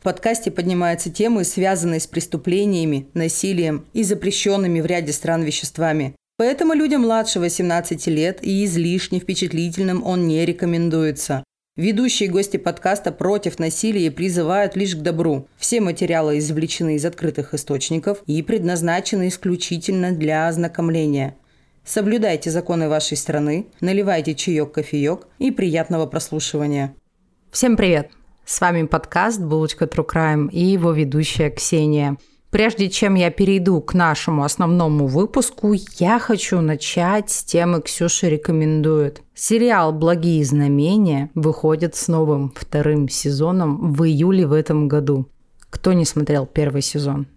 В подкасте поднимаются темы, связанные с преступлениями, насилием и запрещенными в ряде стран веществами. Поэтому людям младше 18 лет и излишне впечатлительным он не рекомендуется. Ведущие гости подкаста против насилия призывают лишь к добру. Все материалы извлечены из открытых источников и предназначены исключительно для ознакомления. Соблюдайте законы вашей страны, наливайте чаек-кофеек и приятного прослушивания. Всем привет! С вами подкаст «Булочка True Crime» и его ведущая Ксения – Прежде чем я перейду к нашему основному выпуску, я хочу начать с темы Ксюша рекомендует. Сериал «Благие знамения» выходит с новым вторым сезоном в июле в этом году. Кто не смотрел первый сезон?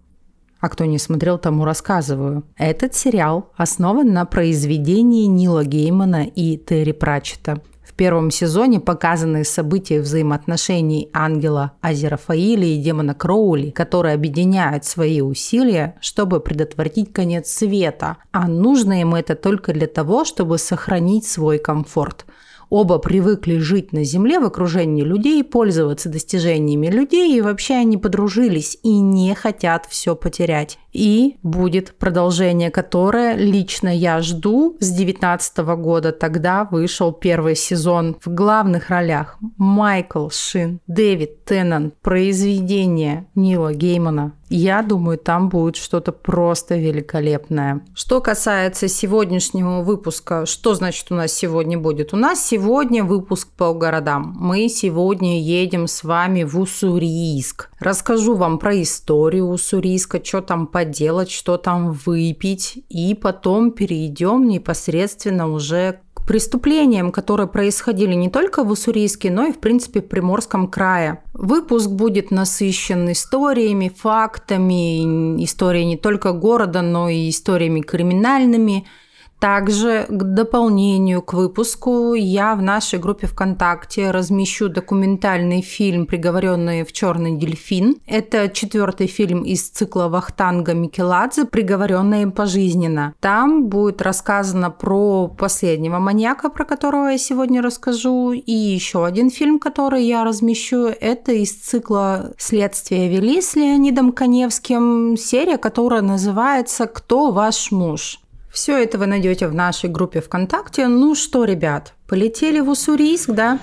А кто не смотрел, тому рассказываю. Этот сериал основан на произведении Нила Геймана и Терри Пратчета – в первом сезоне показаны события взаимоотношений ангела Азерафаиля и демона Кроули, которые объединяют свои усилия, чтобы предотвратить конец света, а нужно им это только для того, чтобы сохранить свой комфорт – Оба привыкли жить на Земле в окружении людей, пользоваться достижениями людей, и вообще они подружились и не хотят все потерять. И будет продолжение, которое лично я жду с 2019 года. Тогда вышел первый сезон в главных ролях Майкл Шин, Дэвид Теннант, произведение Нила Геймана я думаю, там будет что-то просто великолепное. Что касается сегодняшнего выпуска, что значит у нас сегодня будет? У нас сегодня выпуск по городам. Мы сегодня едем с вами в Уссурийск. Расскажу вам про историю Уссурийска, что там поделать, что там выпить. И потом перейдем непосредственно уже преступлениям, которые происходили не только в Уссурийске, но и, в принципе, в Приморском крае. Выпуск будет насыщен историями, фактами, историей не только города, но и историями криминальными – также к дополнению к выпуску я в нашей группе ВКонтакте размещу документальный фильм «Приговоренные в черный дельфин». Это четвертый фильм из цикла Вахтанга Микеладзе «Приговоренные пожизненно». Там будет рассказано про последнего маньяка, про которого я сегодня расскажу, и еще один фильм, который я размещу, это из цикла «Следствие вели» с Леонидом Коневским, серия, которая называется «Кто ваш муж?». Все это вы найдете в нашей группе ВКонтакте. Ну что, ребят, полетели в Уссурийск, да?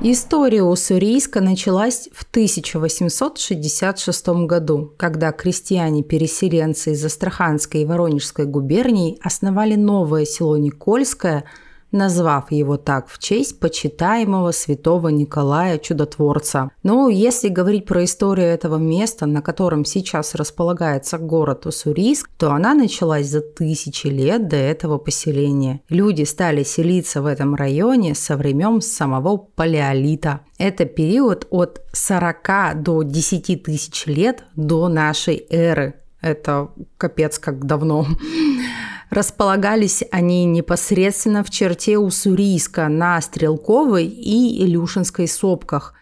История Уссурийска началась в 1866 году, когда крестьяне-переселенцы из Астраханской и Воронежской губерний основали новое село Никольское – назвав его так в честь почитаемого святого Николая Чудотворца. Но если говорить про историю этого места, на котором сейчас располагается город Уссурийск, то она началась за тысячи лет до этого поселения. Люди стали селиться в этом районе со времен самого палеолита. Это период от 40 до 10 тысяч лет до нашей эры. Это капец как давно. Располагались они непосредственно в черте Уссурийска на Стрелковой и Илюшинской сопках.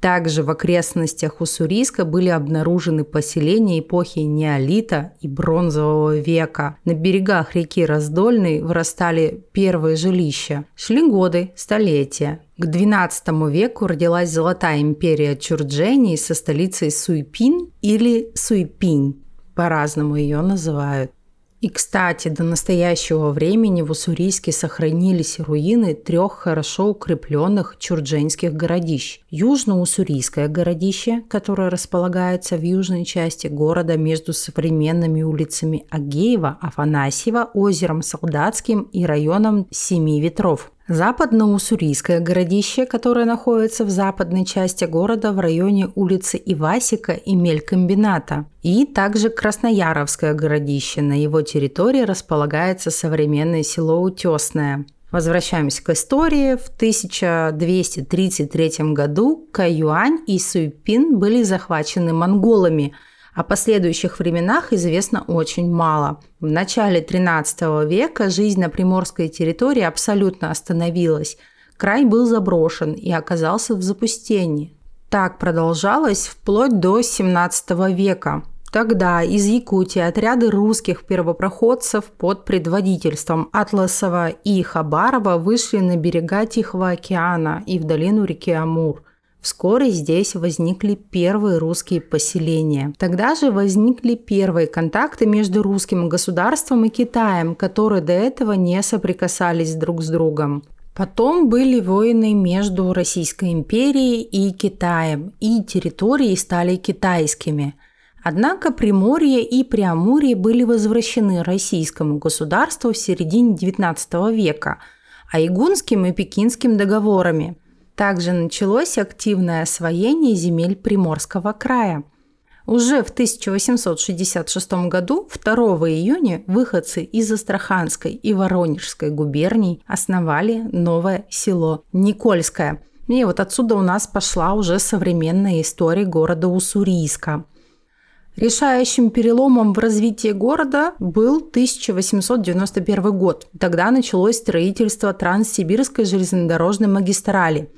Также в окрестностях Уссурийска были обнаружены поселения эпохи неолита и бронзового века. На берегах реки Раздольной вырастали первые жилища. Шли годы, столетия. К XII веку родилась Золотая империя Чурджени со столицей Суйпин или Суйпинь. По-разному ее называют. И, кстати, до настоящего времени в Уссурийске сохранились руины трех хорошо укрепленных чурдженских городищ. Южно-Уссурийское городище, которое располагается в южной части города между современными улицами Агеева, Афанасьева, озером Солдатским и районом Семи Ветров. Западно-Уссурийское городище, которое находится в западной части города в районе улицы Ивасика и Мелькомбината. И также Краснояровское городище. На его территории располагается современное село Утесное. Возвращаемся к истории. В 1233 году Каюань и Суйпин были захвачены монголами – о последующих временах известно очень мало. В начале XIII века жизнь на приморской территории абсолютно остановилась. Край был заброшен и оказался в запустении. Так продолжалось вплоть до XVII века. Тогда из Якутии отряды русских первопроходцев под предводительством Атласова и Хабарова вышли на берега Тихого океана и в долину реки Амур. Вскоре здесь возникли первые русские поселения. Тогда же возникли первые контакты между русским государством и Китаем, которые до этого не соприкасались друг с другом. Потом были войны между Российской империей и Китаем, и территории стали китайскими – Однако Приморье и Преамурье были возвращены российскому государству в середине XIX века, а Игунским и Пекинским договорами. Также началось активное освоение земель Приморского края. Уже в 1866 году, 2 июня, выходцы из Астраханской и Воронежской губерний основали новое село Никольское. И вот отсюда у нас пошла уже современная история города Уссурийска – Решающим переломом в развитии города был 1891 год. Тогда началось строительство Транссибирской железнодорожной магистрали,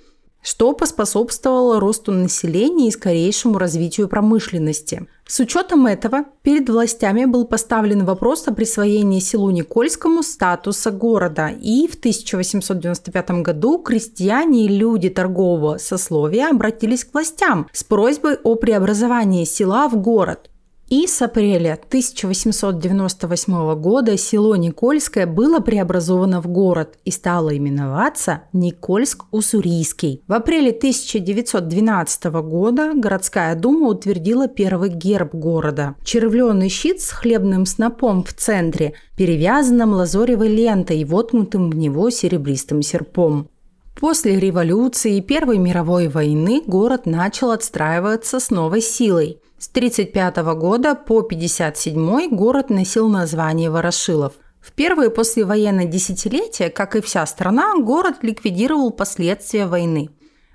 что поспособствовало росту населения и скорейшему развитию промышленности. С учетом этого перед властями был поставлен вопрос о присвоении селу Никольскому статуса города, и в 1895 году крестьяне и люди торгового сословия обратились к властям с просьбой о преобразовании села в город. И с апреля 1898 года село Никольское было преобразовано в город и стало именоваться Никольск-Уссурийский. В апреле 1912 года городская дума утвердила первый герб города. Червленый щит с хлебным снопом в центре, перевязанным лазоревой лентой и воткнутым в него серебристым серпом. После революции и Первой мировой войны город начал отстраиваться с новой силой. С 1935 года по 1957 город носил название Ворошилов. В первые послевоенные десятилетия, как и вся страна, город ликвидировал последствия войны.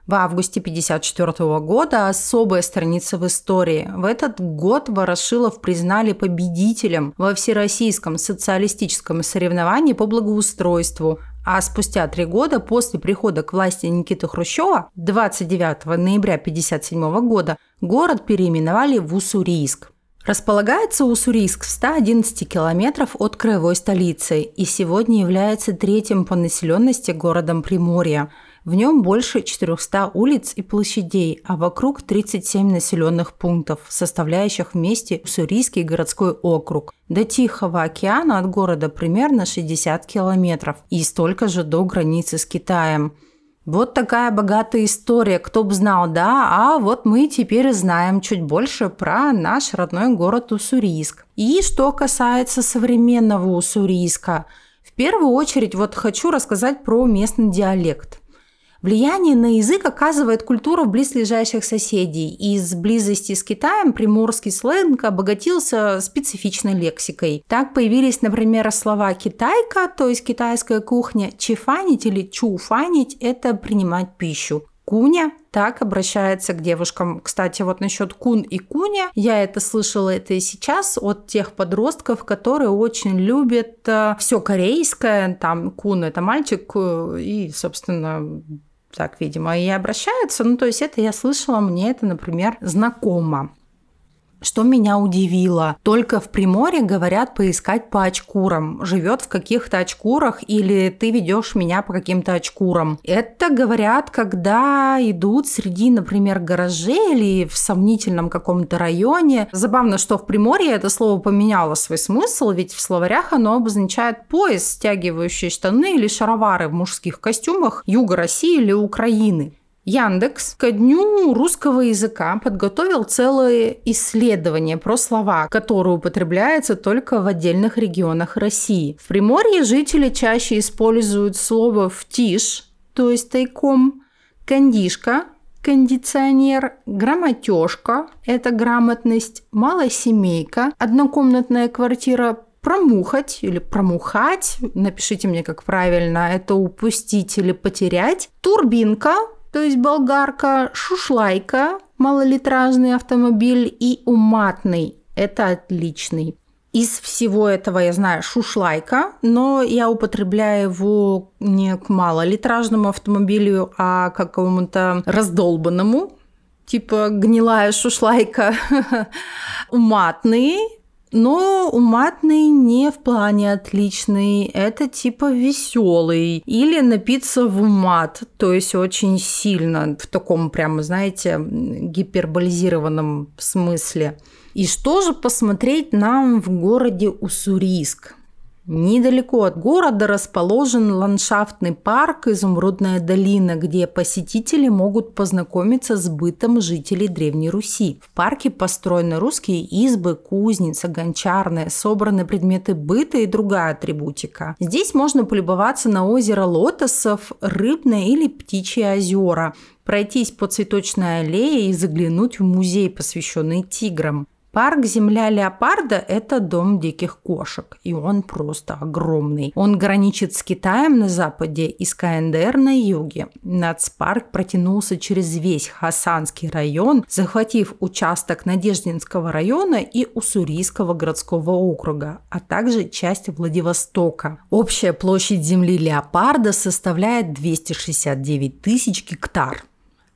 В августе 1954 года особая страница в истории. В этот год Ворошилов признали победителем во всероссийском социалистическом соревновании по благоустройству, а спустя три года после прихода к власти Никиты Хрущева 29 ноября 1957 года город переименовали в Уссурийск. Располагается Уссурийск в 111 километров от краевой столицы и сегодня является третьим по населенности городом Приморья – в нем больше 400 улиц и площадей, а вокруг 37 населенных пунктов, составляющих вместе Уссурийский городской округ. До Тихого океана от города примерно 60 километров и столько же до границы с Китаем. Вот такая богатая история, кто бы знал, да? А вот мы теперь знаем чуть больше про наш родной город Уссурийск. И что касается современного Уссурийска, в первую очередь вот хочу рассказать про местный диалект – Влияние на язык оказывает культура близлежащих соседей. Из близости с Китаем приморский сленг обогатился специфичной лексикой. Так появились, например, слова «китайка», то есть китайская кухня, «чифанить» или «чуфанить» – это принимать пищу. Куня так обращается к девушкам. Кстати, вот насчет кун и куня, я это слышала это и сейчас от тех подростков, которые очень любят э, все корейское. Там кун это мальчик, э, и, собственно, так, видимо, и обращаются. Ну, то есть это я слышала, мне это, например, знакомо. Что меня удивило, только в Приморье говорят поискать по очкурам. Живет в каких-то очкурах или ты ведешь меня по каким-то очкурам. Это говорят, когда идут среди, например, гаражей или в сомнительном каком-то районе. Забавно, что в Приморье это слово поменяло свой смысл, ведь в словарях оно обозначает пояс, стягивающий штаны или шаровары в мужских костюмах юга России или Украины. Яндекс ко дню русского языка подготовил целое исследование про слова, которые употребляются только в отдельных регионах России. В Приморье жители чаще используют слово «втиш», то есть тайком, «кондишка», кондиционер, грамотежка – это грамотность, малосемейка, однокомнатная квартира, промухать или промухать, напишите мне как правильно, это упустить или потерять, турбинка, то есть болгарка, шушлайка, малолитражный автомобиль и уматный. Это отличный. Из всего этого я знаю шушлайка, но я употребляю его не к малолитражному автомобилю, а к какому-то раздолбанному. типа гнилая шушлайка, уматный, но уматный не в плане отличный, это типа веселый. Или напиться в умат, то есть очень сильно, в таком прямо, знаете, гиперболизированном смысле. И что же посмотреть нам в городе Уссурийск? Недалеко от города расположен ландшафтный парк «Изумрудная долина», где посетители могут познакомиться с бытом жителей Древней Руси. В парке построены русские избы, кузница, гончарная, собраны предметы быта и другая атрибутика. Здесь можно полюбоваться на озеро лотосов, рыбное или птичье озера, пройтись по цветочной аллее и заглянуть в музей, посвященный тиграм. Парк «Земля леопарда» – это дом диких кошек, и он просто огромный. Он граничит с Китаем на западе и с КНДР на юге. Нацпарк протянулся через весь Хасанский район, захватив участок Надеждинского района и Уссурийского городского округа, а также часть Владивостока. Общая площадь земли леопарда составляет 269 тысяч гектар.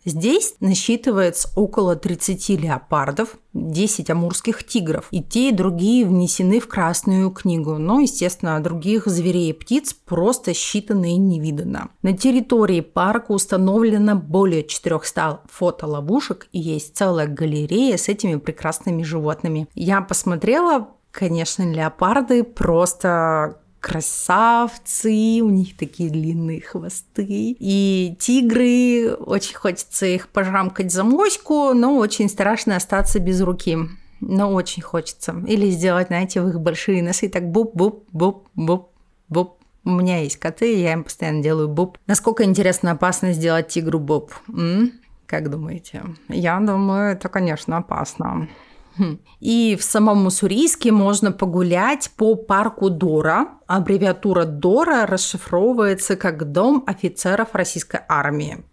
Здесь насчитывается около 30 леопардов, 10 амурских тигров. И те, и другие внесены в Красную книгу. Но, естественно, других зверей и птиц просто считано и не видано. На территории парка установлено более 400 фотоловушек и есть целая галерея с этими прекрасными животными. Я посмотрела Конечно, леопарды просто красавцы, у них такие длинные хвосты. И тигры, очень хочется их пожрамкать за моську, но очень страшно остаться без руки. Но очень хочется. Или сделать, знаете, в их большие носы так буп-буп-буп-буп-буп. У меня есть коты, я им постоянно делаю буп. Насколько интересно опасно сделать тигру буп? М? Как думаете? Я думаю, это, конечно, опасно. Хм. И в самом Уссурийске можно погулять по парку Дора. Аббревиатура Дора расшифровывается как Дом офицеров российской армии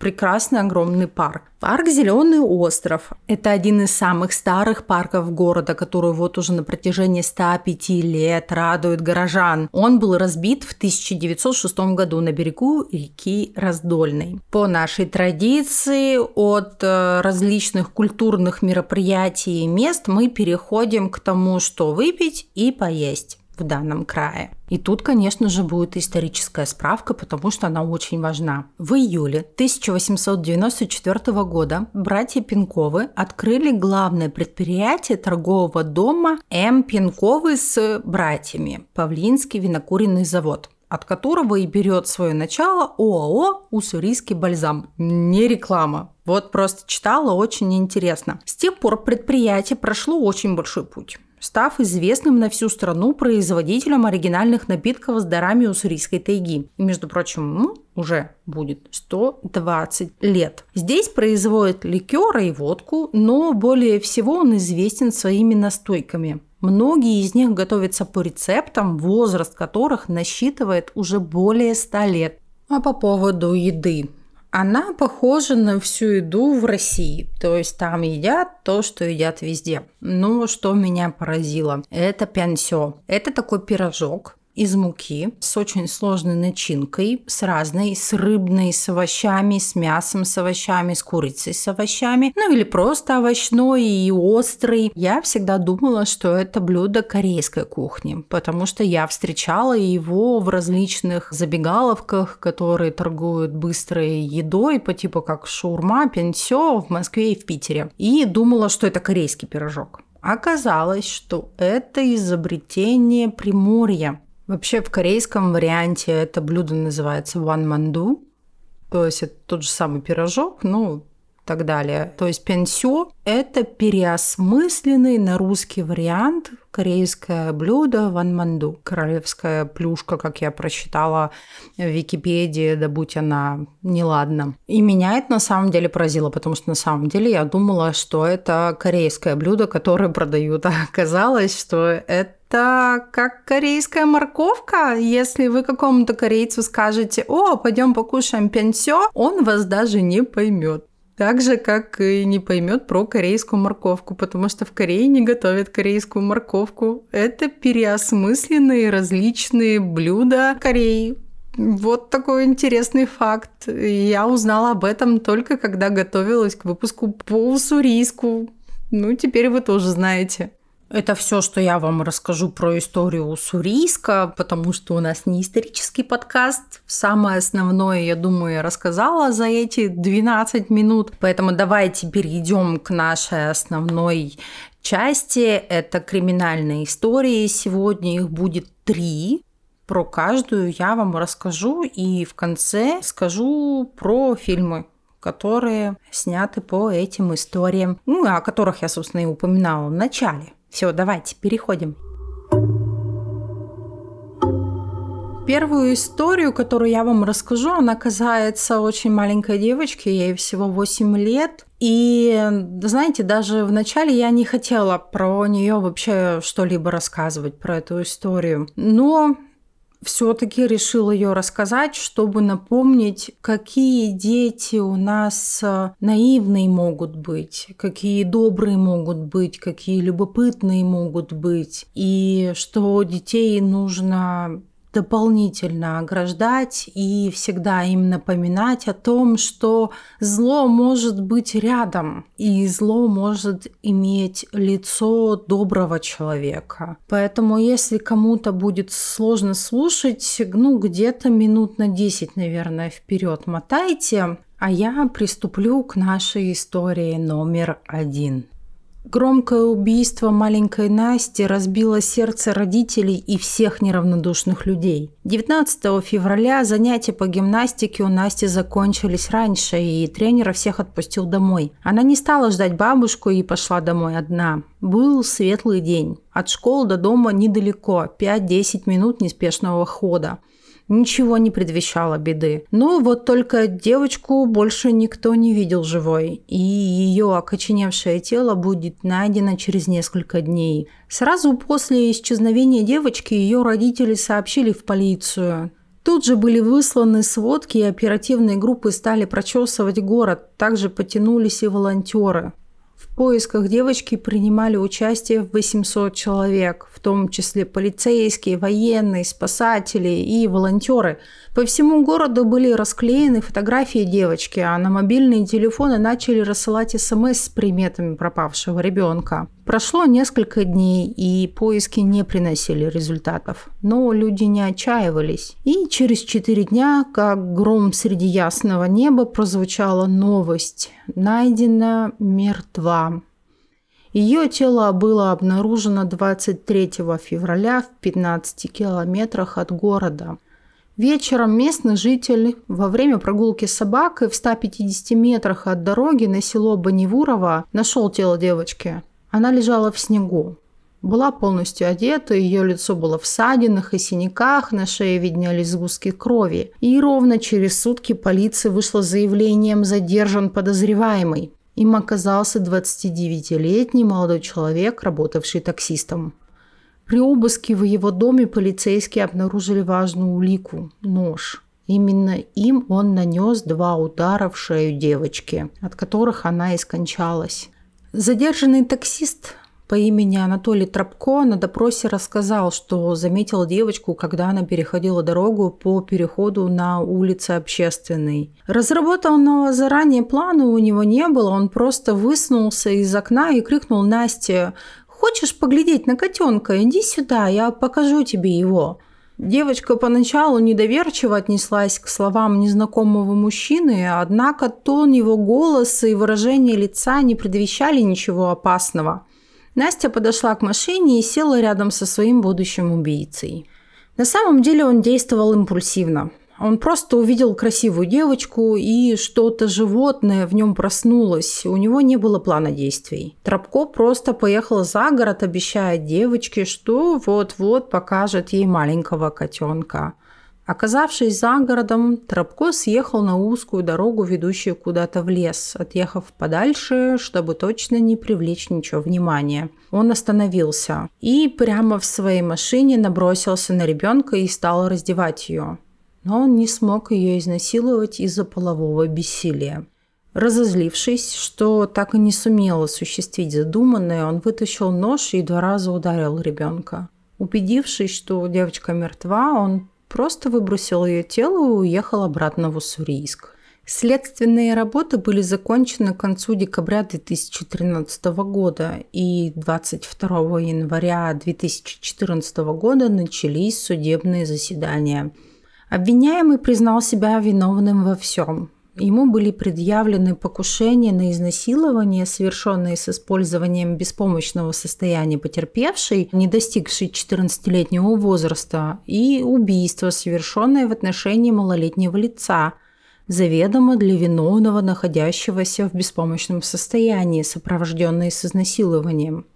прекрасный огромный парк. Парк Зеленый остров. Это один из самых старых парков города, который вот уже на протяжении 105 лет радует горожан. Он был разбит в 1906 году на берегу реки Раздольной. По нашей традиции от э, различных культурных мероприятий и мест мы переходим к тому, что выпить и поесть в данном крае. И тут, конечно же, будет историческая справка, потому что она очень важна. В июле 1894 года братья Пинковы открыли главное предприятие торгового дома М. Пинковы с братьями – Павлинский винокуренный завод от которого и берет свое начало ОАО «Уссурийский бальзам». Не реклама. Вот просто читала, очень интересно. С тех пор предприятие прошло очень большой путь став известным на всю страну производителем оригинальных напитков с дарами уссурийской тайги. И, между прочим, ему уже будет 120 лет. Здесь производят ликеры и водку, но более всего он известен своими настойками. Многие из них готовятся по рецептам, возраст которых насчитывает уже более 100 лет. А по поводу еды. Она похожа на всю еду в России. То есть там едят то, что едят везде. Но что меня поразило, это пянсё. Это такой пирожок, из муки с очень сложной начинкой, с разной, с рыбной, с овощами, с мясом, с овощами, с курицей, с овощами, ну или просто овощной и острый. Я всегда думала, что это блюдо корейской кухни, потому что я встречала его в различных забегаловках, которые торгуют быстрой едой, по типу как шаурма, пенсё в Москве и в Питере. И думала, что это корейский пирожок. Оказалось, что это изобретение Приморья. Вообще в корейском варианте это блюдо называется ван манду, то есть это тот же самый пирожок, ну, так далее. То есть пенсё – это переосмысленный на русский вариант корейское блюдо ван манду. Королевская плюшка, как я прочитала в Википедии, да будь она неладна. И меня это на самом деле поразило, потому что на самом деле я думала, что это корейское блюдо, которое продают. А оказалось, что это это как корейская морковка. Если вы какому-то корейцу скажете, о, пойдем покушаем пенсё, он вас даже не поймет. Так же, как и не поймет про корейскую морковку, потому что в Корее не готовят корейскую морковку. Это переосмысленные различные блюда Кореи. Вот такой интересный факт. Я узнала об этом только когда готовилась к выпуску по уссурийску. Ну, теперь вы тоже знаете. Это все, что я вам расскажу про историю Уссурийска, потому что у нас не исторический подкаст. Самое основное, я думаю, я рассказала за эти 12 минут. Поэтому давайте перейдем к нашей основной части. Это криминальные истории. Сегодня их будет три. Про каждую я вам расскажу и в конце скажу про фильмы, которые сняты по этим историям, ну, о которых я, собственно, и упоминала в начале. Все, давайте переходим. Первую историю, которую я вам расскажу, она касается очень маленькой девочки, ей всего 8 лет. И, знаете, даже вначале я не хотела про нее вообще что-либо рассказывать, про эту историю. Но все-таки решил ее рассказать, чтобы напомнить, какие дети у нас э, наивные могут быть, какие добрые могут быть, какие любопытные могут быть, и что детей нужно дополнительно ограждать и всегда им напоминать о том, что зло может быть рядом, и зло может иметь лицо доброго человека. Поэтому, если кому-то будет сложно слушать, ну, где-то минут на 10, наверное, вперед мотайте, а я приступлю к нашей истории номер один. Громкое убийство маленькой Насти разбило сердце родителей и всех неравнодушных людей. 19 февраля занятия по гимнастике у Насти закончились раньше, и тренер всех отпустил домой. Она не стала ждать бабушку и пошла домой одна. Был светлый день. От школы до дома недалеко, 5-10 минут неспешного хода ничего не предвещало беды. Но вот только девочку больше никто не видел живой, и ее окоченевшее тело будет найдено через несколько дней. Сразу после исчезновения девочки ее родители сообщили в полицию. Тут же были высланы сводки, и оперативные группы стали прочесывать город. Также потянулись и волонтеры. В поисках девочки принимали участие 800 человек, в том числе полицейские, военные, спасатели и волонтеры. По всему городу были расклеены фотографии девочки, а на мобильные телефоны начали рассылать смс с приметами пропавшего ребенка. Прошло несколько дней, и поиски не приносили результатов. Но люди не отчаивались. И через четыре дня, как гром среди ясного неба, прозвучала новость. Найдена мертва. Ее тело было обнаружено 23 февраля в 15 километрах от города. Вечером местный житель во время прогулки с собакой в 150 метрах от дороги на село Банивурово нашел тело девочки. Она лежала в снегу. Была полностью одета, ее лицо было в ссадинах и синяках, на шее виднелись сгустки крови. И ровно через сутки полиция вышла с заявлением «Задержан подозреваемый». Им оказался 29-летний молодой человек, работавший таксистом. При обыске в его доме полицейские обнаружили важную улику – нож. Именно им он нанес два удара в шею девочки, от которых она и скончалась. Задержанный таксист по имени Анатолий Тропко на допросе рассказал, что заметил девочку, когда она переходила дорогу по переходу на улице Общественной. Разработанного заранее плана у него не было, он просто высунулся из окна и крикнул Насте «Хочешь поглядеть на котенка? Иди сюда, я покажу тебе его». Девочка поначалу недоверчиво отнеслась к словам незнакомого мужчины, однако тон его голоса и выражение лица не предвещали ничего опасного. Настя подошла к машине и села рядом со своим будущим убийцей. На самом деле он действовал импульсивно. Он просто увидел красивую девочку, и что-то животное в нем проснулось. У него не было плана действий. Тропко просто поехал за город, обещая девочке, что вот-вот покажет ей маленького котенка. Оказавшись за городом, Тропко съехал на узкую дорогу, ведущую куда-то в лес, отъехав подальше, чтобы точно не привлечь ничего внимания. Он остановился и прямо в своей машине набросился на ребенка и стал раздевать ее но он не смог ее изнасиловать из-за полового бессилия. Разозлившись, что так и не сумел осуществить задуманное, он вытащил нож и два раза ударил ребенка. Убедившись, что девочка мертва, он просто выбросил ее тело и уехал обратно в Уссурийск. Следственные работы были закончены к концу декабря 2013 года, и 22 января 2014 года начались судебные заседания. Обвиняемый признал себя виновным во всем. Ему были предъявлены покушения на изнасилование, совершенные с использованием беспомощного состояния потерпевшей, не достигшей 14-летнего возраста, и убийство, совершенное в отношении малолетнего лица – заведомо для виновного, находящегося в беспомощном состоянии, сопровожденное с изнасилованием.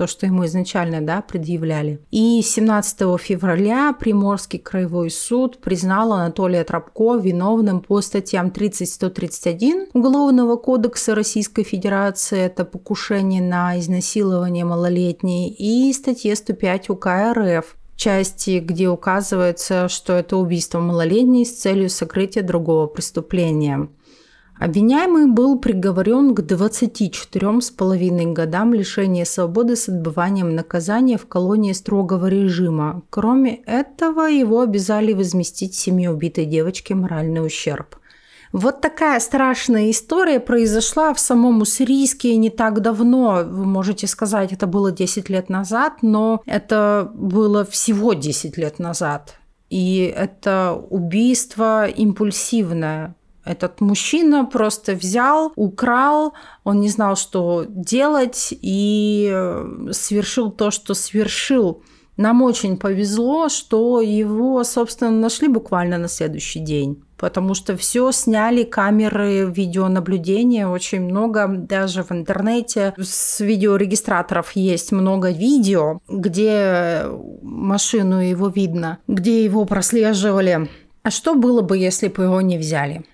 То, что ему изначально да, предъявляли. И 17 февраля Приморский краевой суд признал Анатолия Тропко виновным по статьям 30-131 Уголовного кодекса Российской Федерации, это покушение на изнасилование малолетней, и статье 105 УК РФ, части, где указывается, что это убийство малолетней с целью сокрытия другого преступления. Обвиняемый был приговорен к 24,5 годам лишения свободы с отбыванием наказания в колонии строгого режима. Кроме этого, его обязали возместить семье убитой девочки моральный ущерб. Вот такая страшная история произошла в самом Уссурийске не так давно. Вы можете сказать, это было 10 лет назад, но это было всего 10 лет назад. И это убийство импульсивное. Этот мужчина просто взял, украл, он не знал, что делать, и совершил то, что совершил. Нам очень повезло, что его, собственно, нашли буквально на следующий день потому что все сняли камеры видеонаблюдения, очень много даже в интернете с видеорегистраторов есть много видео, где машину его видно, где его прослеживали. А что было бы, если бы его не взяли?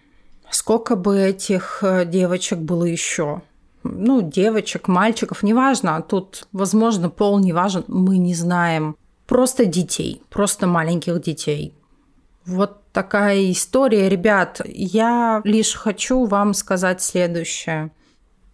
Сколько бы этих э, девочек было еще? Ну, девочек, мальчиков, неважно. Тут, возможно, пол не важен, мы не знаем. Просто детей, просто маленьких детей. Вот такая история. Ребят, я лишь хочу вам сказать следующее.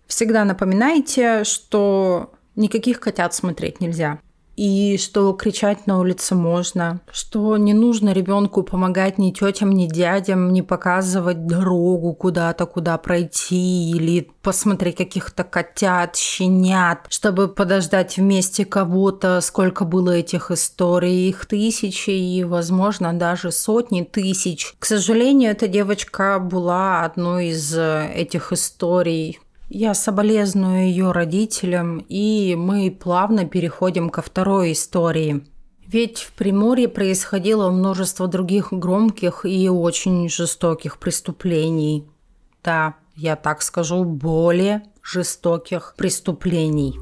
Всегда напоминайте, что никаких котят смотреть нельзя и что кричать на улице можно, что не нужно ребенку помогать ни тетям, ни дядям, не показывать дорогу куда-то, куда пройти, или посмотреть каких-то котят, щенят, чтобы подождать вместе кого-то, сколько было этих историй, их тысячи и, возможно, даже сотни тысяч. К сожалению, эта девочка была одной из этих историй, я соболезную ее родителям, и мы плавно переходим ко второй истории. Ведь в Приморье происходило множество других громких и очень жестоких преступлений. Да, я так скажу, более жестоких преступлений.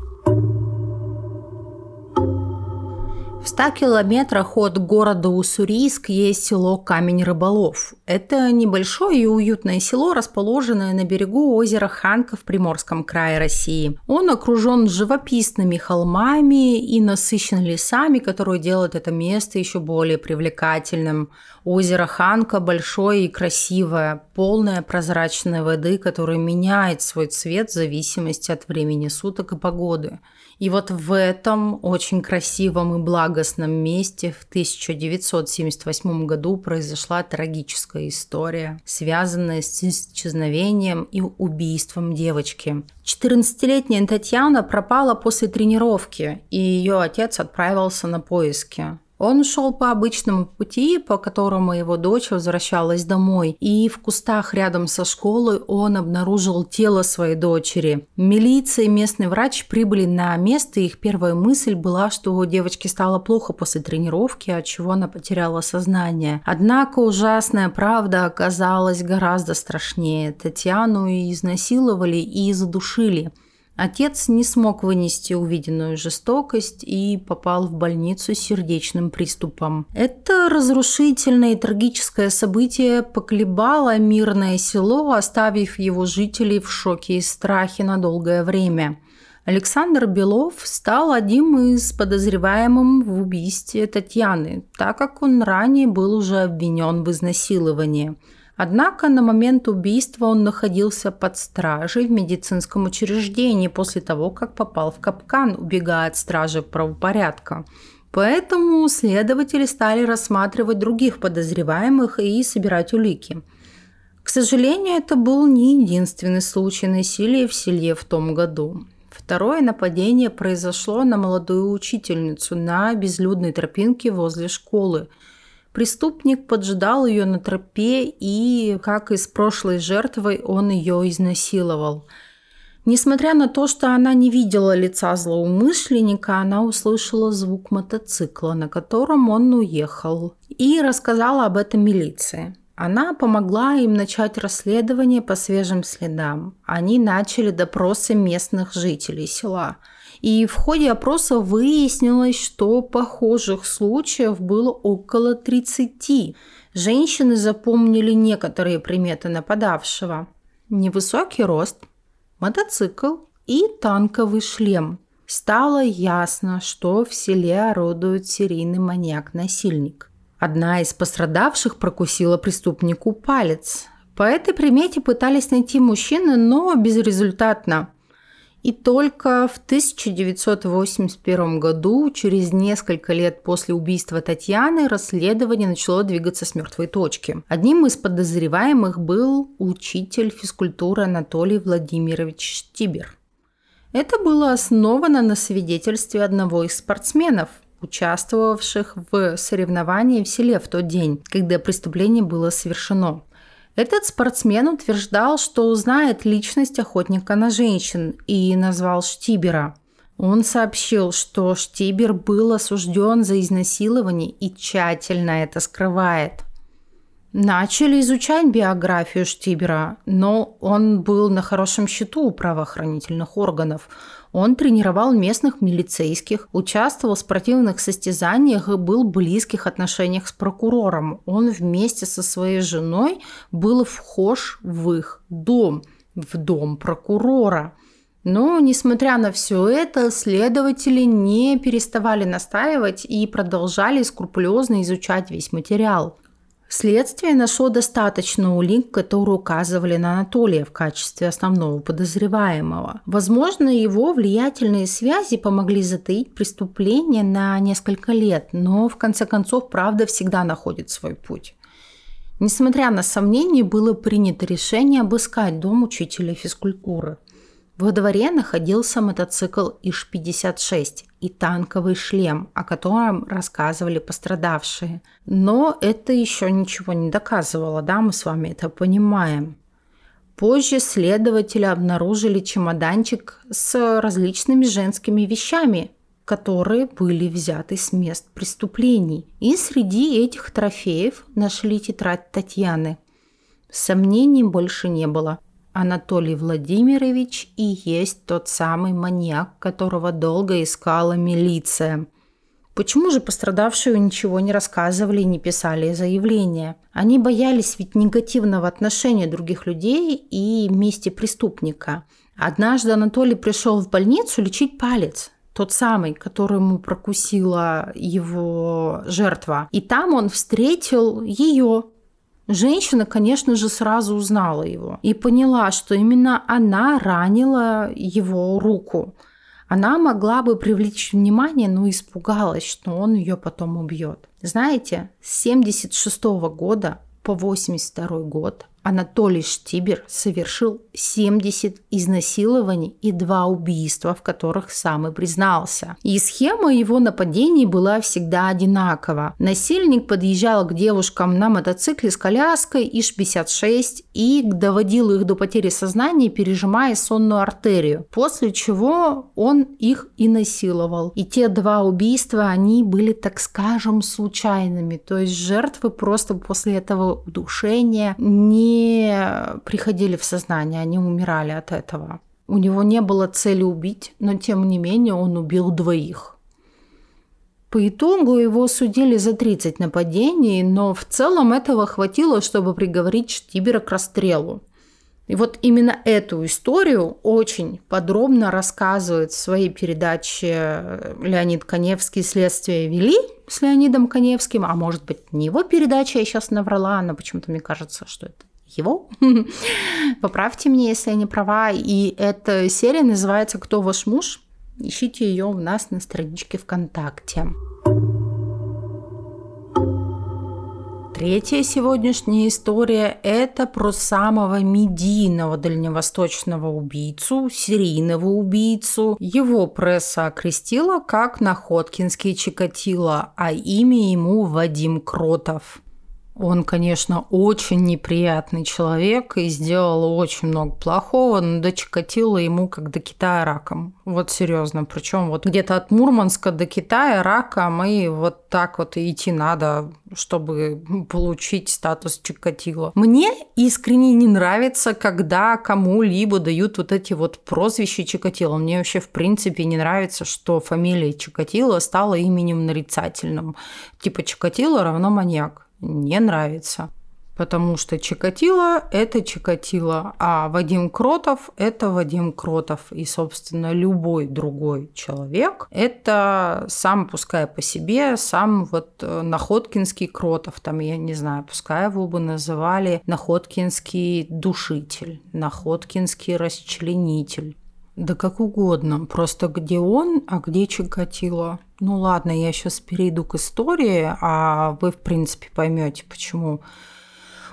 В 100 километрах от города Уссурийск есть село Камень-Рыболов. Это небольшое и уютное село, расположенное на берегу озера Ханка в Приморском крае России. Он окружен живописными холмами и насыщен лесами, которые делают это место еще более привлекательным. Озеро Ханка большое и красивое, полное прозрачной воды, которое меняет свой цвет в зависимости от времени суток и погоды. И вот в этом очень красивом и благостном месте в 1978 году произошла трагическая история, связанная с исчезновением и убийством девочки. 14-летняя Татьяна пропала после тренировки, и ее отец отправился на поиски. Он шел по обычному пути, по которому его дочь возвращалась домой, и в кустах рядом со школой он обнаружил тело своей дочери. Милиция и местный врач прибыли на место, и их первая мысль была, что девочки стало плохо после тренировки, от чего она потеряла сознание. Однако ужасная правда оказалась гораздо страшнее. Татьяну изнасиловали и задушили. Отец не смог вынести увиденную жестокость и попал в больницу с сердечным приступом. Это разрушительное и трагическое событие поколебало мирное село, оставив его жителей в шоке и страхе на долгое время. Александр Белов стал одним из подозреваемых в убийстве Татьяны, так как он ранее был уже обвинен в изнасиловании – Однако на момент убийства он находился под стражей в медицинском учреждении после того, как попал в капкан, убегая от стражи правопорядка. Поэтому следователи стали рассматривать других подозреваемых и собирать улики. К сожалению, это был не единственный случай насилия в селе в том году. Второе нападение произошло на молодую учительницу на безлюдной тропинке возле школы. Преступник поджидал ее на тропе и, как и с прошлой жертвой, он ее изнасиловал – Несмотря на то, что она не видела лица злоумышленника, она услышала звук мотоцикла, на котором он уехал, и рассказала об этом милиции. Она помогла им начать расследование по свежим следам. Они начали допросы местных жителей села. И в ходе опроса выяснилось, что похожих случаев было около 30. Женщины запомнили некоторые приметы нападавшего. Невысокий рост, мотоцикл и танковый шлем. Стало ясно, что в селе орудует серийный маньяк-насильник. Одна из пострадавших прокусила преступнику палец. По этой примете пытались найти мужчину, но безрезультатно. И только в 1981 году, через несколько лет после убийства Татьяны, расследование начало двигаться с мертвой точки. Одним из подозреваемых был учитель физкультуры Анатолий Владимирович Штибер. Это было основано на свидетельстве одного из спортсменов, участвовавших в соревновании в селе в тот день, когда преступление было совершено. Этот спортсмен утверждал, что знает личность охотника на женщин и назвал Штибера. Он сообщил, что Штибер был осужден за изнасилование и тщательно это скрывает. Начали изучать биографию Штибера, но он был на хорошем счету у правоохранительных органов. Он тренировал местных милицейских, участвовал в спортивных состязаниях и был в близких отношениях с прокурором. Он вместе со своей женой был вхож в их дом, в дом прокурора. Но, несмотря на все это, следователи не переставали настаивать и продолжали скрупулезно изучать весь материал. Следствие нашло достаточно улик, которые указывали на Анатолия в качестве основного подозреваемого. Возможно, его влиятельные связи помогли затаить преступление на несколько лет, но в конце концов правда всегда находит свой путь. Несмотря на сомнения, было принято решение обыскать дом учителя физкультуры – во дворе находился мотоцикл ИШ-56 и танковый шлем, о котором рассказывали пострадавшие. Но это еще ничего не доказывало, да, мы с вами это понимаем. Позже следователи обнаружили чемоданчик с различными женскими вещами, которые были взяты с мест преступлений. И среди этих трофеев нашли тетрадь Татьяны. Сомнений больше не было – Анатолий Владимирович и есть тот самый маньяк, которого долго искала милиция. Почему же пострадавшие ничего не рассказывали и не писали заявления? Они боялись ведь негативного отношения других людей и мести преступника. Однажды Анатолий пришел в больницу лечить палец тот самый, который ему прокусила его жертва. И там он встретил ее, Женщина, конечно же, сразу узнала его и поняла, что именно она ранила его руку. Она могла бы привлечь внимание, но испугалась, что он ее потом убьет. Знаете, с 76 года по 82 год Анатолий Штибер совершил 70 изнасилований и два убийства, в которых сам и признался. И схема его нападений была всегда одинакова. Насильник подъезжал к девушкам на мотоцикле с коляской ИШ-56 и доводил их до потери сознания, пережимая сонную артерию, после чего он их и насиловал. И те два убийства, они были, так скажем, случайными. То есть жертвы просто после этого удушения не не приходили в сознание, они умирали от этого. У него не было цели убить, но тем не менее он убил двоих. По итогу его судили за 30 нападений, но в целом этого хватило, чтобы приговорить Штибера к расстрелу. И вот именно эту историю очень подробно рассказывает в своей передаче Леонид Коневский «Следствие вели» с Леонидом Коневским, а может быть не его передача, я сейчас наврала, но почему-то мне кажется, что это его. Поправьте меня, если я не права. И эта серия называется «Кто ваш муж?». Ищите ее у нас на страничке ВКонтакте. Третья сегодняшняя история – это про самого медийного дальневосточного убийцу, серийного убийцу. Его пресса окрестила как Находкинский Чикатило, а имя ему Вадим Кротов. Он, конечно, очень неприятный человек и сделал очень много плохого, но до Чикатило ему как до Китая раком. Вот серьезно. Причем вот где-то от Мурманска до Китая раком, и вот так вот идти надо, чтобы получить статус Чикатило. Мне искренне не нравится, когда кому-либо дают вот эти вот прозвища Чикатило. Мне вообще в принципе не нравится, что фамилия Чикатило стала именем нарицательным. Типа Чикатило равно маньяк не нравится. Потому что Чикатило – это Чикатило, а Вадим Кротов – это Вадим Кротов. И, собственно, любой другой человек – это сам, пускай по себе, сам вот э, Находкинский Кротов. Там, я не знаю, пускай его бы называли Находкинский душитель, Находкинский расчленитель. Да как угодно. Просто где он, а где Чикатило. Ну ладно, я сейчас перейду к истории, а вы, в принципе, поймете, почему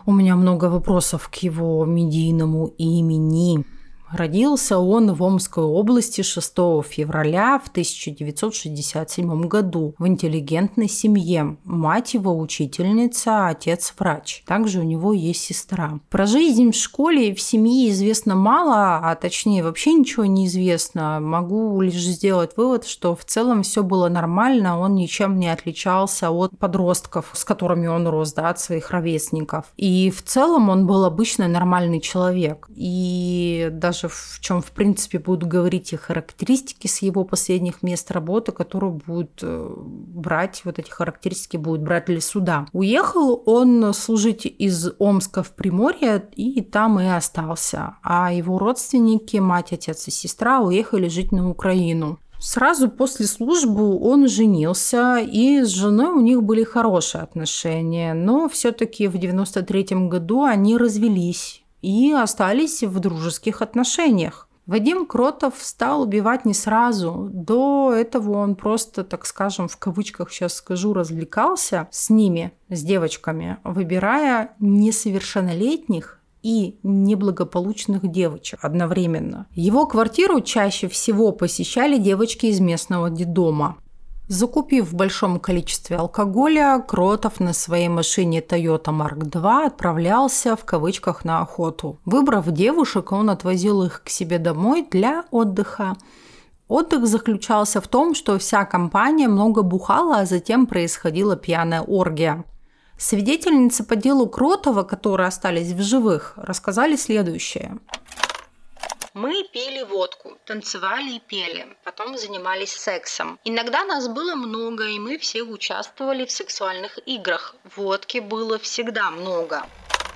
у меня много вопросов к его медийному имени. Родился он в Омской области 6 февраля в 1967 году в интеллигентной семье. Мать его учительница, отец врач. Также у него есть сестра. Про жизнь в школе и в семье известно мало, а точнее вообще ничего не известно. Могу лишь сделать вывод, что в целом все было нормально, он ничем не отличался от подростков, с которыми он рос, да, от своих ровесников. И в целом он был обычный нормальный человек. И даже даже в чем, в принципе, будут говорить и характеристики с его последних мест работы, которые будут э, брать, вот эти характеристики будут брать для суда. Уехал он служить из Омска в Приморье и там и остался. А его родственники, мать, отец и сестра уехали жить на Украину. Сразу после службы он женился, и с женой у них были хорошие отношения, но все-таки в 93 году они развелись и остались в дружеских отношениях. Вадим Кротов стал убивать не сразу. До этого он просто, так скажем, в кавычках сейчас скажу, развлекался с ними, с девочками, выбирая несовершеннолетних и неблагополучных девочек одновременно. Его квартиру чаще всего посещали девочки из местного детдома. Закупив в большом количестве алкоголя, Кротов на своей машине Toyota Mark II отправлялся в кавычках на охоту. Выбрав девушек, он отвозил их к себе домой для отдыха. Отдых заключался в том, что вся компания много бухала, а затем происходила пьяная оргия. Свидетельницы по делу Кротова, которые остались в живых, рассказали следующее. Мы пили водку, танцевали и пели, потом занимались сексом. Иногда нас было много, и мы все участвовали в сексуальных играх. Водки было всегда много.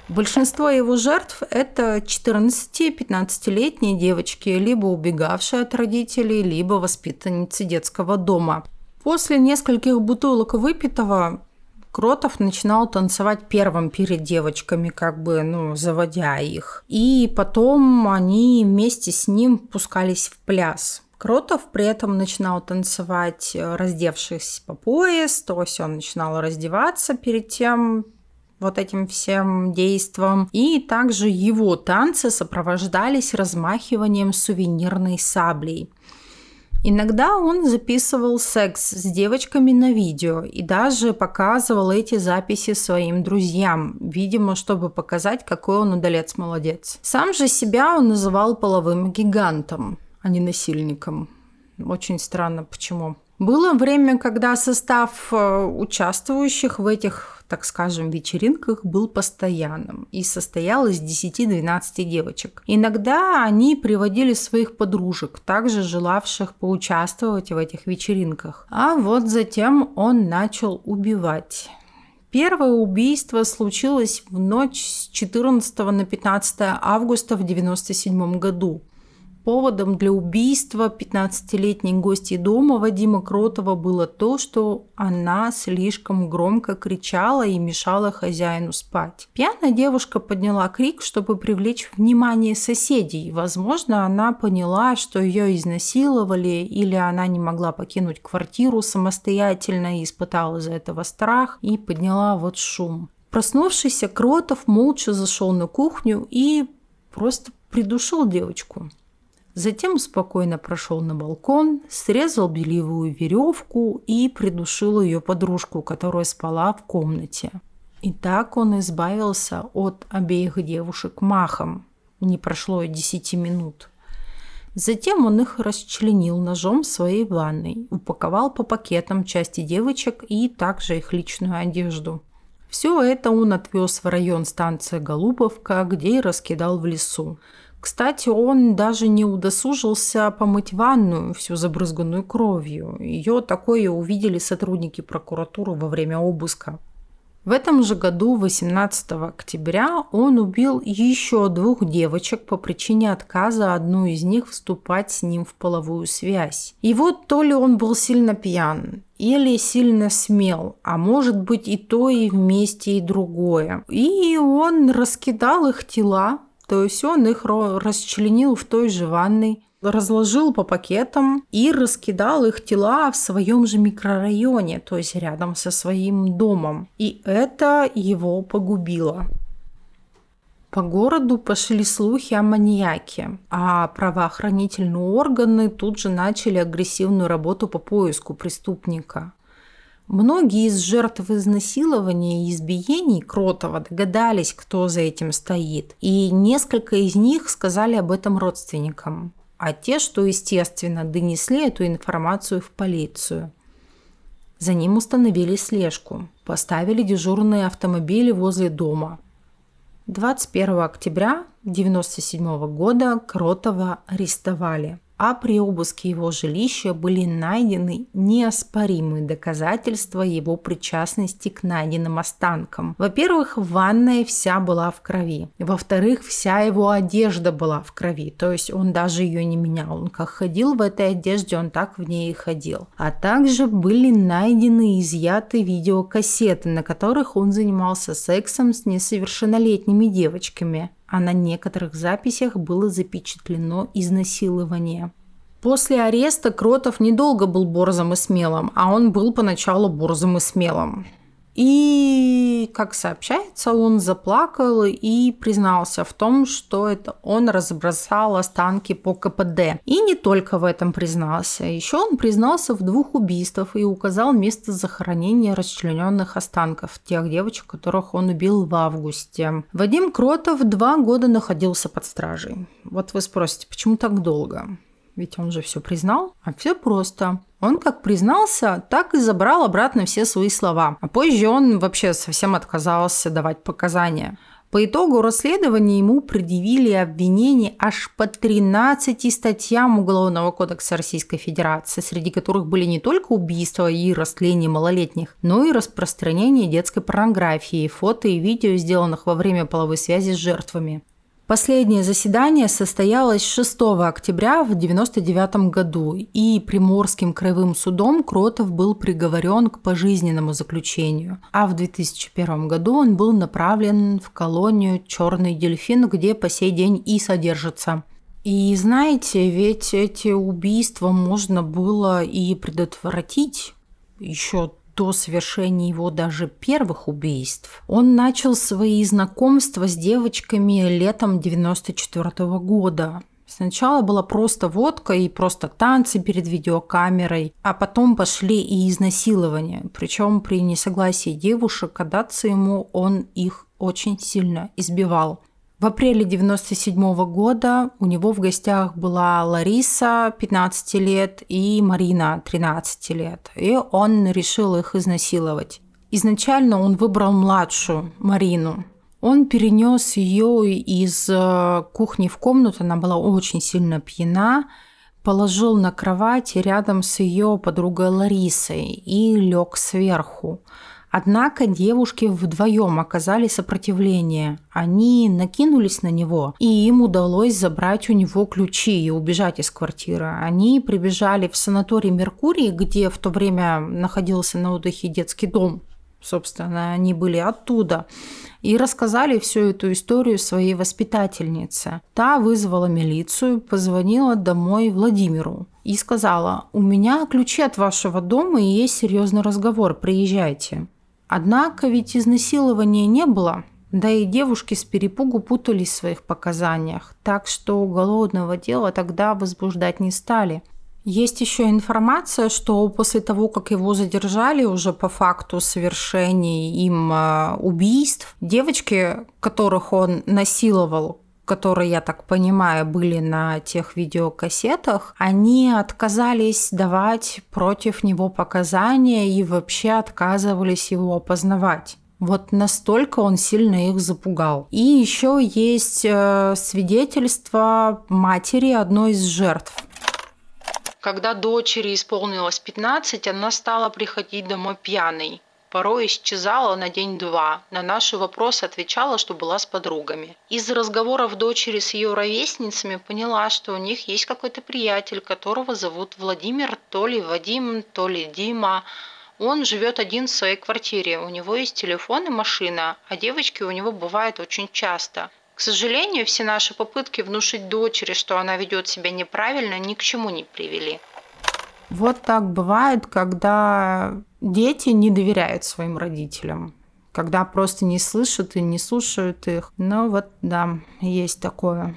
Большинство его жертв – это 14-15-летние девочки, либо убегавшие от родителей, либо воспитанницы детского дома. После нескольких бутылок выпитого Кротов начинал танцевать первым перед девочками, как бы, ну, заводя их. И потом они вместе с ним пускались в пляс. Кротов при этом начинал танцевать, э, раздевшись по пояс, то есть он начинал раздеваться перед тем, вот этим всем действом. И также его танцы сопровождались размахиванием сувенирной саблей. Иногда он записывал секс с девочками на видео и даже показывал эти записи своим друзьям, видимо, чтобы показать, какой он удалец-молодец. Сам же себя он называл половым гигантом, а не насильником. Очень странно, почему. Было время, когда состав э, участвующих в этих так скажем, вечеринках был постоянным и состоял из 10-12 девочек. Иногда они приводили своих подружек, также желавших поучаствовать в этих вечеринках. А вот затем он начал убивать. Первое убийство случилось в ночь с 14 на 15 августа в 1997 году. Поводом для убийства 15-летней гости дома Вадима Кротова было то, что она слишком громко кричала и мешала хозяину спать. Пьяная девушка подняла крик, чтобы привлечь внимание соседей. Возможно, она поняла, что ее изнасиловали, или она не могла покинуть квартиру самостоятельно и испытала из-за этого страх и подняла вот шум. Проснувшийся Кротов молча зашел на кухню и просто придушил девочку. Затем спокойно прошел на балкон, срезал бельевую веревку и придушил ее подружку, которая спала в комнате. И так он избавился от обеих девушек махом. Не прошло и десяти минут. Затем он их расчленил ножом в своей ванной, упаковал по пакетам части девочек и также их личную одежду. Все это он отвез в район станции Голубовка, где и раскидал в лесу. Кстати, он даже не удосужился помыть ванную, всю забрызганную кровью. Ее такое увидели сотрудники прокуратуры во время обыска. В этом же году, 18 октября, он убил еще двух девочек по причине отказа одной из них вступать с ним в половую связь. И вот то ли он был сильно пьян, или сильно смел, а может быть и то, и вместе, и другое. И он раскидал их тела то есть он их расчленил в той же ванной, разложил по пакетам и раскидал их тела в своем же микрорайоне, то есть рядом со своим домом. И это его погубило. По городу пошли слухи о маньяке, а правоохранительные органы тут же начали агрессивную работу по поиску преступника. Многие из жертв изнасилования и избиений Кротова догадались, кто за этим стоит, и несколько из них сказали об этом родственникам, а те, что, естественно, донесли эту информацию в полицию. За ним установили слежку, поставили дежурные автомобили возле дома. 21 октября 1997 года Кротова арестовали – а при обыске его жилища были найдены неоспоримые доказательства его причастности к найденным останкам. Во-первых, ванная вся была в крови. Во-вторых, вся его одежда была в крови, то есть он даже ее не менял. Он как ходил в этой одежде, он так в ней и ходил. А также были найдены и изъяты видеокассеты, на которых он занимался сексом с несовершеннолетними девочками а на некоторых записях было запечатлено изнасилование. После ареста Кротов недолго был борзым и смелым, а он был поначалу борзым и смелым. И, как сообщается, он заплакал и признался в том, что это он разбросал останки по КПД. И не только в этом признался. Еще он признался в двух убийствах и указал место захоронения расчлененных останков тех девочек, которых он убил в августе. Вадим Кротов два года находился под стражей. Вот вы спросите, почему так долго? ведь он же все признал. А все просто. Он как признался, так и забрал обратно все свои слова. А позже он вообще совсем отказался давать показания. По итогу расследования ему предъявили обвинения аж по 13 статьям Уголовного кодекса Российской Федерации, среди которых были не только убийства и растление малолетних, но и распространение детской порнографии, фото и видео, сделанных во время половой связи с жертвами. Последнее заседание состоялось 6 октября в 1999 году, и Приморским краевым судом Кротов был приговорен к пожизненному заключению, а в 2001 году он был направлен в колонию «Черный дельфин», где по сей день и содержится. И знаете, ведь эти убийства можно было и предотвратить еще до совершения его даже первых убийств, он начал свои знакомства с девочками летом 94 года. Сначала была просто водка и просто танцы перед видеокамерой, а потом пошли и изнасилования. Причем при несогласии девушек отдаться ему он их очень сильно избивал. В апреле 97 года у него в гостях была Лариса, 15 лет, и Марина, 13 лет. И он решил их изнасиловать. Изначально он выбрал младшую, Марину. Он перенес ее из э, кухни в комнату, она была очень сильно пьяна, положил на кровать рядом с ее подругой Ларисой и лег сверху. Однако девушки вдвоем оказали сопротивление. Они накинулись на него, и им удалось забрать у него ключи и убежать из квартиры. Они прибежали в санаторий Меркурий, где в то время находился на отдыхе детский дом. Собственно, они были оттуда и рассказали всю эту историю своей воспитательнице. Та вызвала милицию, позвонила домой Владимиру и сказала, у меня ключи от вашего дома и есть серьезный разговор, приезжайте. Однако ведь изнасилования не было. Да и девушки с перепугу путались в своих показаниях, так что уголовного дела тогда возбуждать не стали. Есть еще информация, что после того, как его задержали уже по факту совершения им э, убийств, девочки, которых он насиловал, которые, я так понимаю, были на тех видеокассетах, они отказались давать против него показания и вообще отказывались его опознавать. Вот настолько он сильно их запугал. И еще есть э, свидетельство матери одной из жертв. Когда дочери исполнилось 15, она стала приходить домой пьяной. Порой исчезала на день-два. На наши вопросы отвечала, что была с подругами. Из разговоров дочери с ее ровесницами поняла, что у них есть какой-то приятель, которого зовут Владимир, то ли Вадим, то ли Дима. Он живет один в своей квартире, у него есть телефон и машина, а девочки у него бывают очень часто. К сожалению, все наши попытки внушить дочери, что она ведет себя неправильно, ни к чему не привели. Вот так бывает, когда дети не доверяют своим родителям, когда просто не слышат и не слушают их. Ну вот, да, есть такое.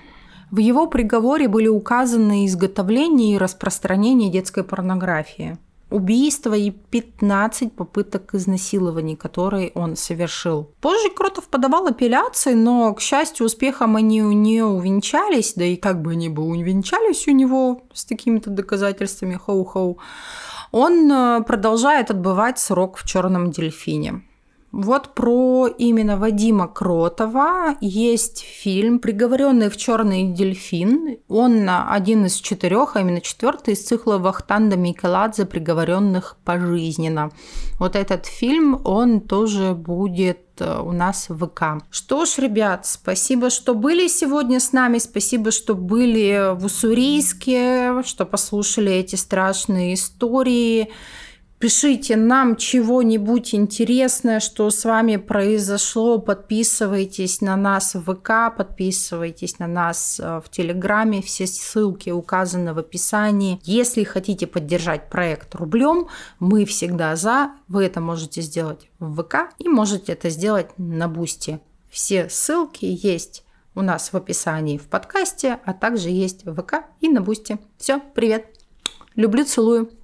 В его приговоре были указаны изготовление и распространение детской порнографии убийства и 15 попыток изнасилований, которые он совершил. Позже Кротов подавал апелляции, но, к счастью, успехом они не увенчались, да и как бы они бы увенчались у него с такими-то доказательствами, хоу-хоу, он э, продолжает отбывать срок в черном дельфине. Вот про именно Вадима Кротова есть фильм «Приговоренный в черный дельфин». Он один из четырех, а именно четвертый из цикла Вахтанда Микеладзе «Приговоренных пожизненно». Вот этот фильм, он тоже будет э, у нас в ВК. Что ж, ребят, спасибо, что были сегодня с нами, спасибо, что были в Уссурийске, что послушали эти страшные истории. Пишите нам чего-нибудь интересное, что с вами произошло. Подписывайтесь на нас в ВК, подписывайтесь на нас э, в Телеграме. Все ссылки указаны в описании. Если хотите поддержать проект рублем, мы всегда за. Вы это можете сделать в ВК и можете это сделать на Boosty. Все ссылки есть у нас в описании в подкасте, а также есть в ВК и на Boosty. Все, привет. Люблю, целую.